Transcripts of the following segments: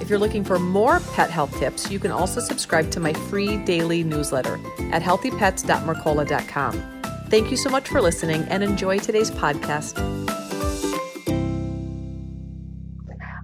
If you're looking for more pet health tips, you can also subscribe to my free daily newsletter at healthypets.mercola.com. Thank you so much for listening and enjoy today's podcast.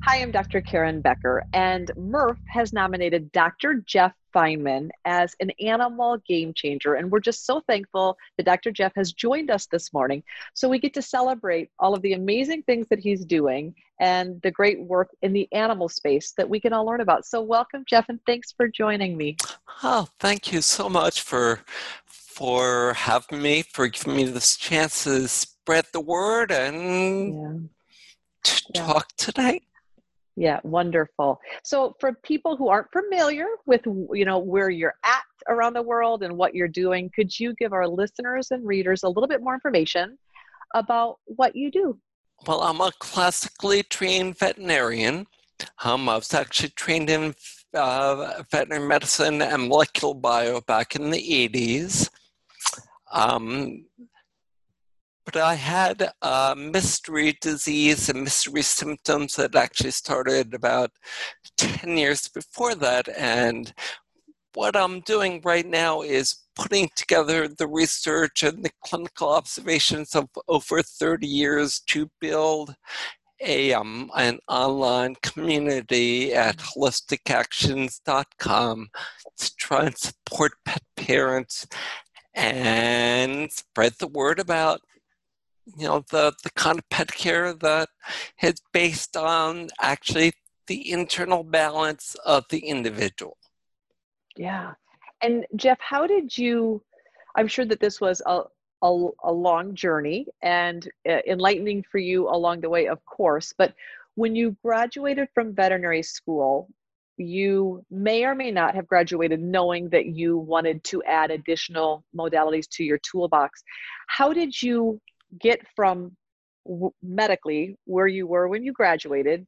Hi, I'm Dr. Karen Becker, and Murph has nominated Dr. Jeff Feinman as an animal game changer. And we're just so thankful that Dr. Jeff has joined us this morning. So we get to celebrate all of the amazing things that he's doing and the great work in the animal space that we can all learn about. So welcome, Jeff, and thanks for joining me. Oh, thank you so much for for having me, for giving me this chance to spread the word and yeah. to yeah. talk today. Yeah, wonderful. So for people who aren't familiar with you know where you're at around the world and what you're doing, could you give our listeners and readers a little bit more information about what you do? Well, I'm a classically trained veterinarian. Um, I was actually trained in uh, veterinary medicine and molecular bio back in the 80s. Um, but I had a mystery disease and mystery symptoms that actually started about 10 years before that. And what I'm doing right now is putting together the research and the clinical observations of over 30 years to build a um, an online community at holisticactions.com to try and support pet parents and spread the word about you know the the kind of pet care that is based on actually the internal balance of the individual yeah and jeff how did you i'm sure that this was a a, a long journey and uh, enlightening for you along the way of course but when you graduated from veterinary school you may or may not have graduated knowing that you wanted to add additional modalities to your toolbox. How did you get from medically where you were when you graduated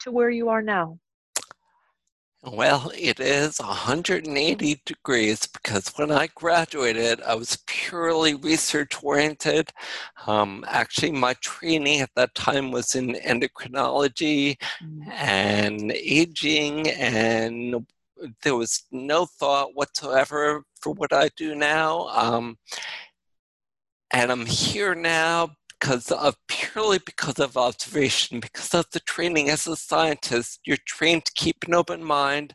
to where you are now? Well, it is 180 degrees because when I graduated, I was purely research oriented. Um, actually, my training at that time was in endocrinology mm. and aging, and there was no thought whatsoever for what I do now. Um, and I'm here now because of purely because of observation, because of the training as a scientist, you're trained to keep an open mind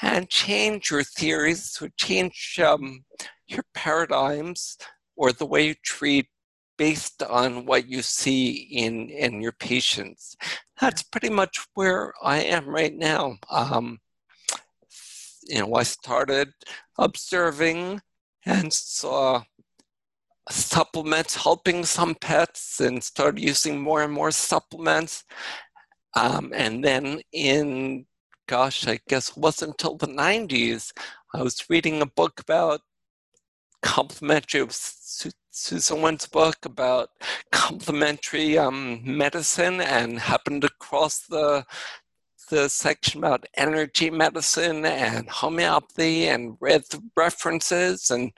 and change your theories, or change um, your paradigms or the way you treat based on what you see in in your patients. That's pretty much where I am right now. Um, you know, I started observing and saw supplements helping some pets and started using more and more supplements. Um, and then in, gosh, I guess it wasn't until the 90s, I was reading a book about complementary, Susan Wynn's book about complementary um, medicine and happened across the the section about energy medicine and homeopathy and read the references and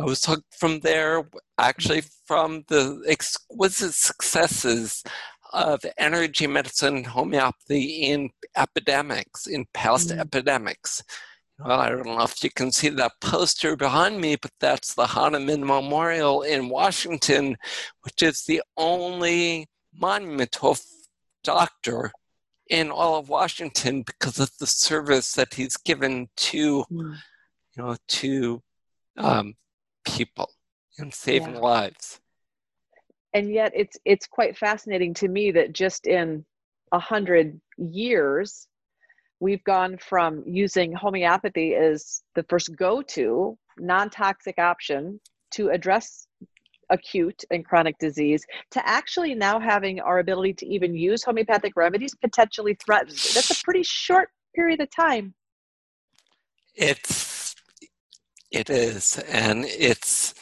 I was hooked from there, actually, from the exquisite successes of energy medicine and homeopathy in epidemics, in past mm-hmm. epidemics. Well, I don't know if you can see that poster behind me, but that's the Hahnemann Memorial in Washington, which is the only monument to a doctor in all of Washington because of the service that he's given to, mm. you know, to um, people and saving yeah. lives. And yet it's it's quite fascinating to me that just in a hundred years we've gone from using homeopathy as the first go-to non-toxic option to address acute and chronic disease to actually now having our ability to even use homeopathic remedies potentially threatened. That's a pretty short period of time. It's It is, and it's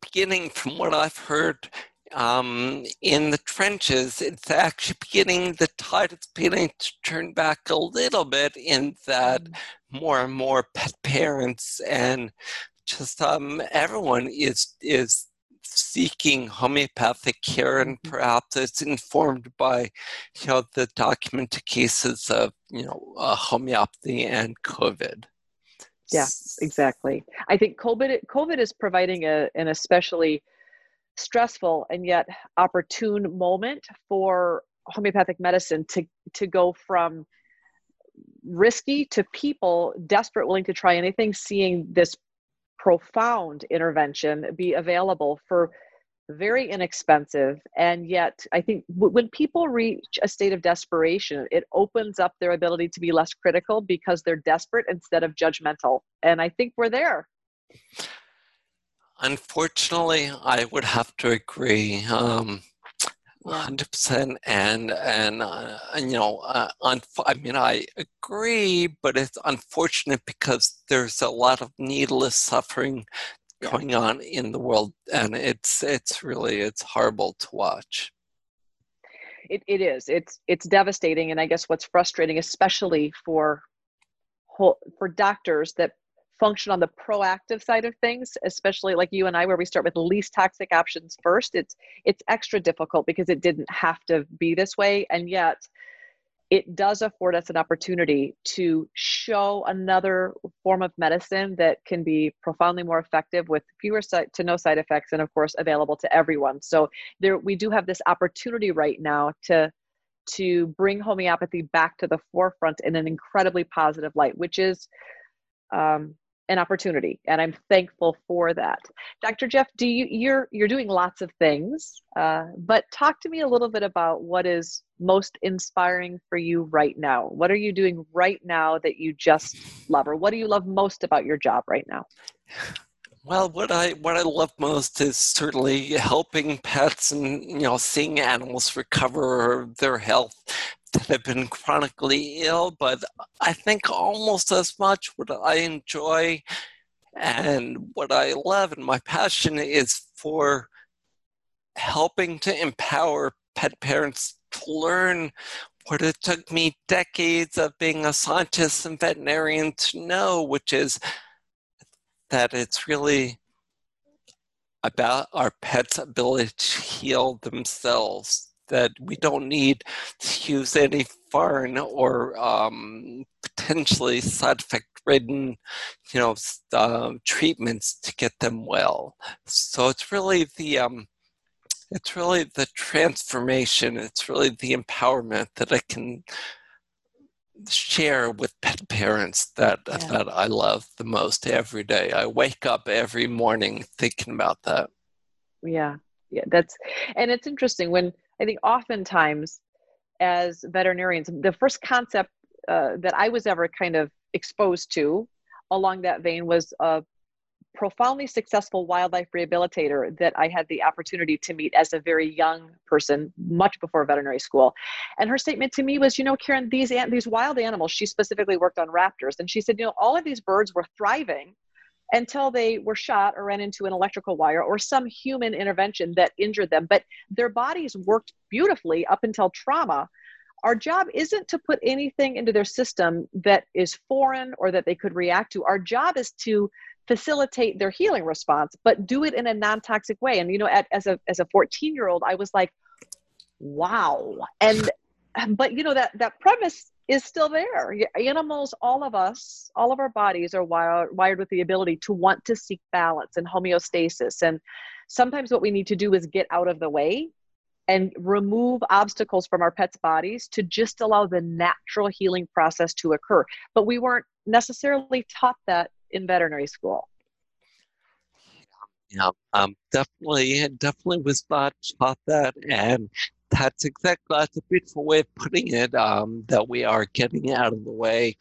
beginning from what I've heard um, in the trenches. It's actually beginning, the tide is beginning to turn back a little bit in that mm. more and more pet parents and just um, everyone is is seeking homeopathic care and mm-hmm. perhaps it's informed by you know the documented cases of you know uh, homeopathy and covid yeah exactly. I think covid covid is providing a, an especially stressful and yet opportune moment for homeopathic medicine to to go from risky to people desperate willing to try anything seeing this profound intervention be available for very inexpensive and yet i think w- when people reach a state of desperation it opens up their ability to be less critical because they're desperate instead of judgmental and i think we're there. Unfortunately i would have to agree um, hundred percent, and and uh, you know, uh, I mean, I agree, but it's unfortunate because there's a lot of needless suffering going on in the world, and it's it's really it's horrible to watch. It it is. It's it's devastating, and I guess what's frustrating, especially for whole, for doctors that function on the proactive side of things especially like you and i where we start with the least toxic options first it's it's extra difficult because it didn't have to be this way and yet it does afford us an opportunity to show another form of medicine that can be profoundly more effective with fewer side, to no side effects and of course available to everyone. So there we do have this opportunity right now to to bring homeopathy back to the forefront in an incredibly positive light which is um, an opportunity and i'm thankful for that. Dr jeff do you you're you're doing lots of things uh, but talk to me a little bit about what is most inspiring for you right now. What are you doing right now that you just love or what do you love most about your job right now? Well, what I what I love most is certainly helping pets and you know seeing animals recover their health that have been chronically ill, but I think almost as much what I enjoy and what I love and my passion is for helping to empower pet parents to learn what it took me decades of being a scientist and veterinarian to know, which is that it's really about our pets' ability to heal themselves that we don't need to use any foreign or um, potentially side effect ridden you know uh, treatments to get them well. So it's really the um, it's really the transformation it's really the empowerment that i can share with pet parents that yeah. that i love the most every day. I wake up every morning thinking about that. Yeah. Yeah that's and it's interesting when I think oftentimes as veterinarians, the first concept uh, that I was ever kind of exposed to along that vein was a profoundly successful wildlife rehabilitator that I had the opportunity to meet as a very young person, much before veterinary school. And her statement to me was, you know, Karen, these these wild animals. She specifically worked on raptors, and she said, you know, all of these birds were thriving until they were shot or ran into an electrical wire or some human intervention that injured them. But their bodies worked beautifully up until trauma. Our job isn't to put anything into their system that is foreign or that they could react to. Our job is to facilitate their healing response, but do it in a non-toxic way. And you know, at, as a as a 14 year old, I was like, wow. And but you know that that premise is still there. Animals, all of us, all of our bodies are wired, wired with the ability to want to seek balance and homeostasis. And sometimes what we need to do is get out of the way and remove obstacles from our pets' bodies to just allow the natural healing process to occur. But we weren't necessarily taught that in veterinary school. Yeah, um, definitely, definitely was not taught that, and that's exactly that's a beautiful way of putting it. Um, that we are getting out of the way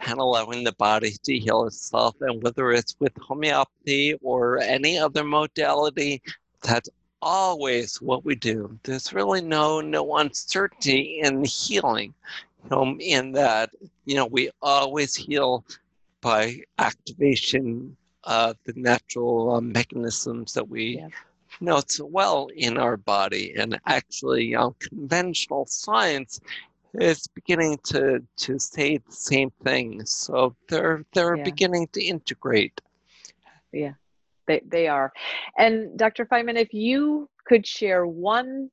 and allowing the body to heal itself, and whether it's with homeopathy or any other modality, that's always what we do. There's really no no uncertainty in healing. In that you know we always heal by activation of the natural um, mechanisms that we yeah. So well in our body. And actually, um, conventional science is beginning to, to say the same thing. So they're they're yeah. beginning to integrate. Yeah, they they are. And Dr. Feinman, if you could share one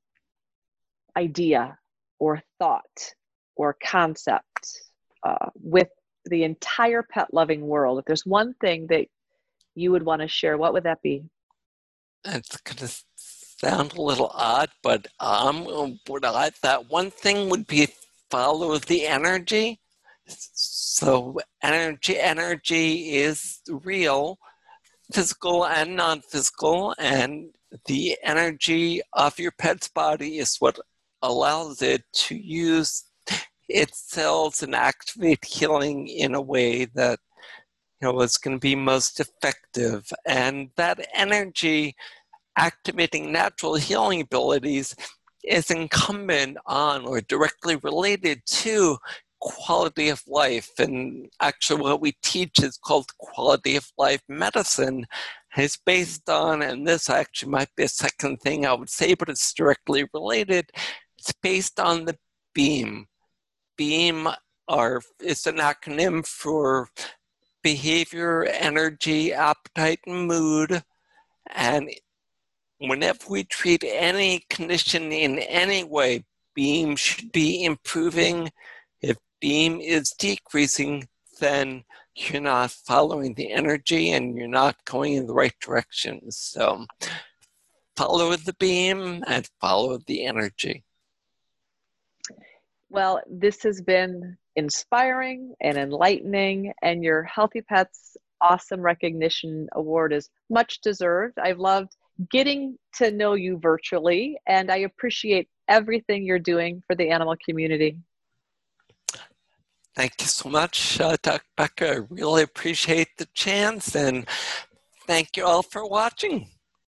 idea or thought or concept uh, with the entire pet loving world, if there's one thing that you would want to share, what would that be? It's going to sound a little odd, but um, what I thought one thing would be follow the energy. So energy, energy is real, physical and non-physical, and the energy of your pet's body is what allows it to use its cells and activate healing in a way that you know is going to be most effective. And that energy activating natural healing abilities is incumbent on or directly related to quality of life. And actually what we teach is called quality of life medicine. Is based on and this actually might be a second thing i would say but it's directly related. It's based on the beam. Beam are is an acronym for behavior, energy, appetite, and mood. And whenever we treat any condition in any way, beam should be improving. If beam is decreasing, then you're not following the energy and you're not going in the right direction. So follow the beam and follow the energy. Well, this has been inspiring and enlightening, and your Healthy Pets Awesome Recognition Award is much deserved. I've loved getting to know you virtually, and I appreciate everything you're doing for the animal community. Thank you so much, uh, Dr. Becker. I really appreciate the chance, and thank you all for watching.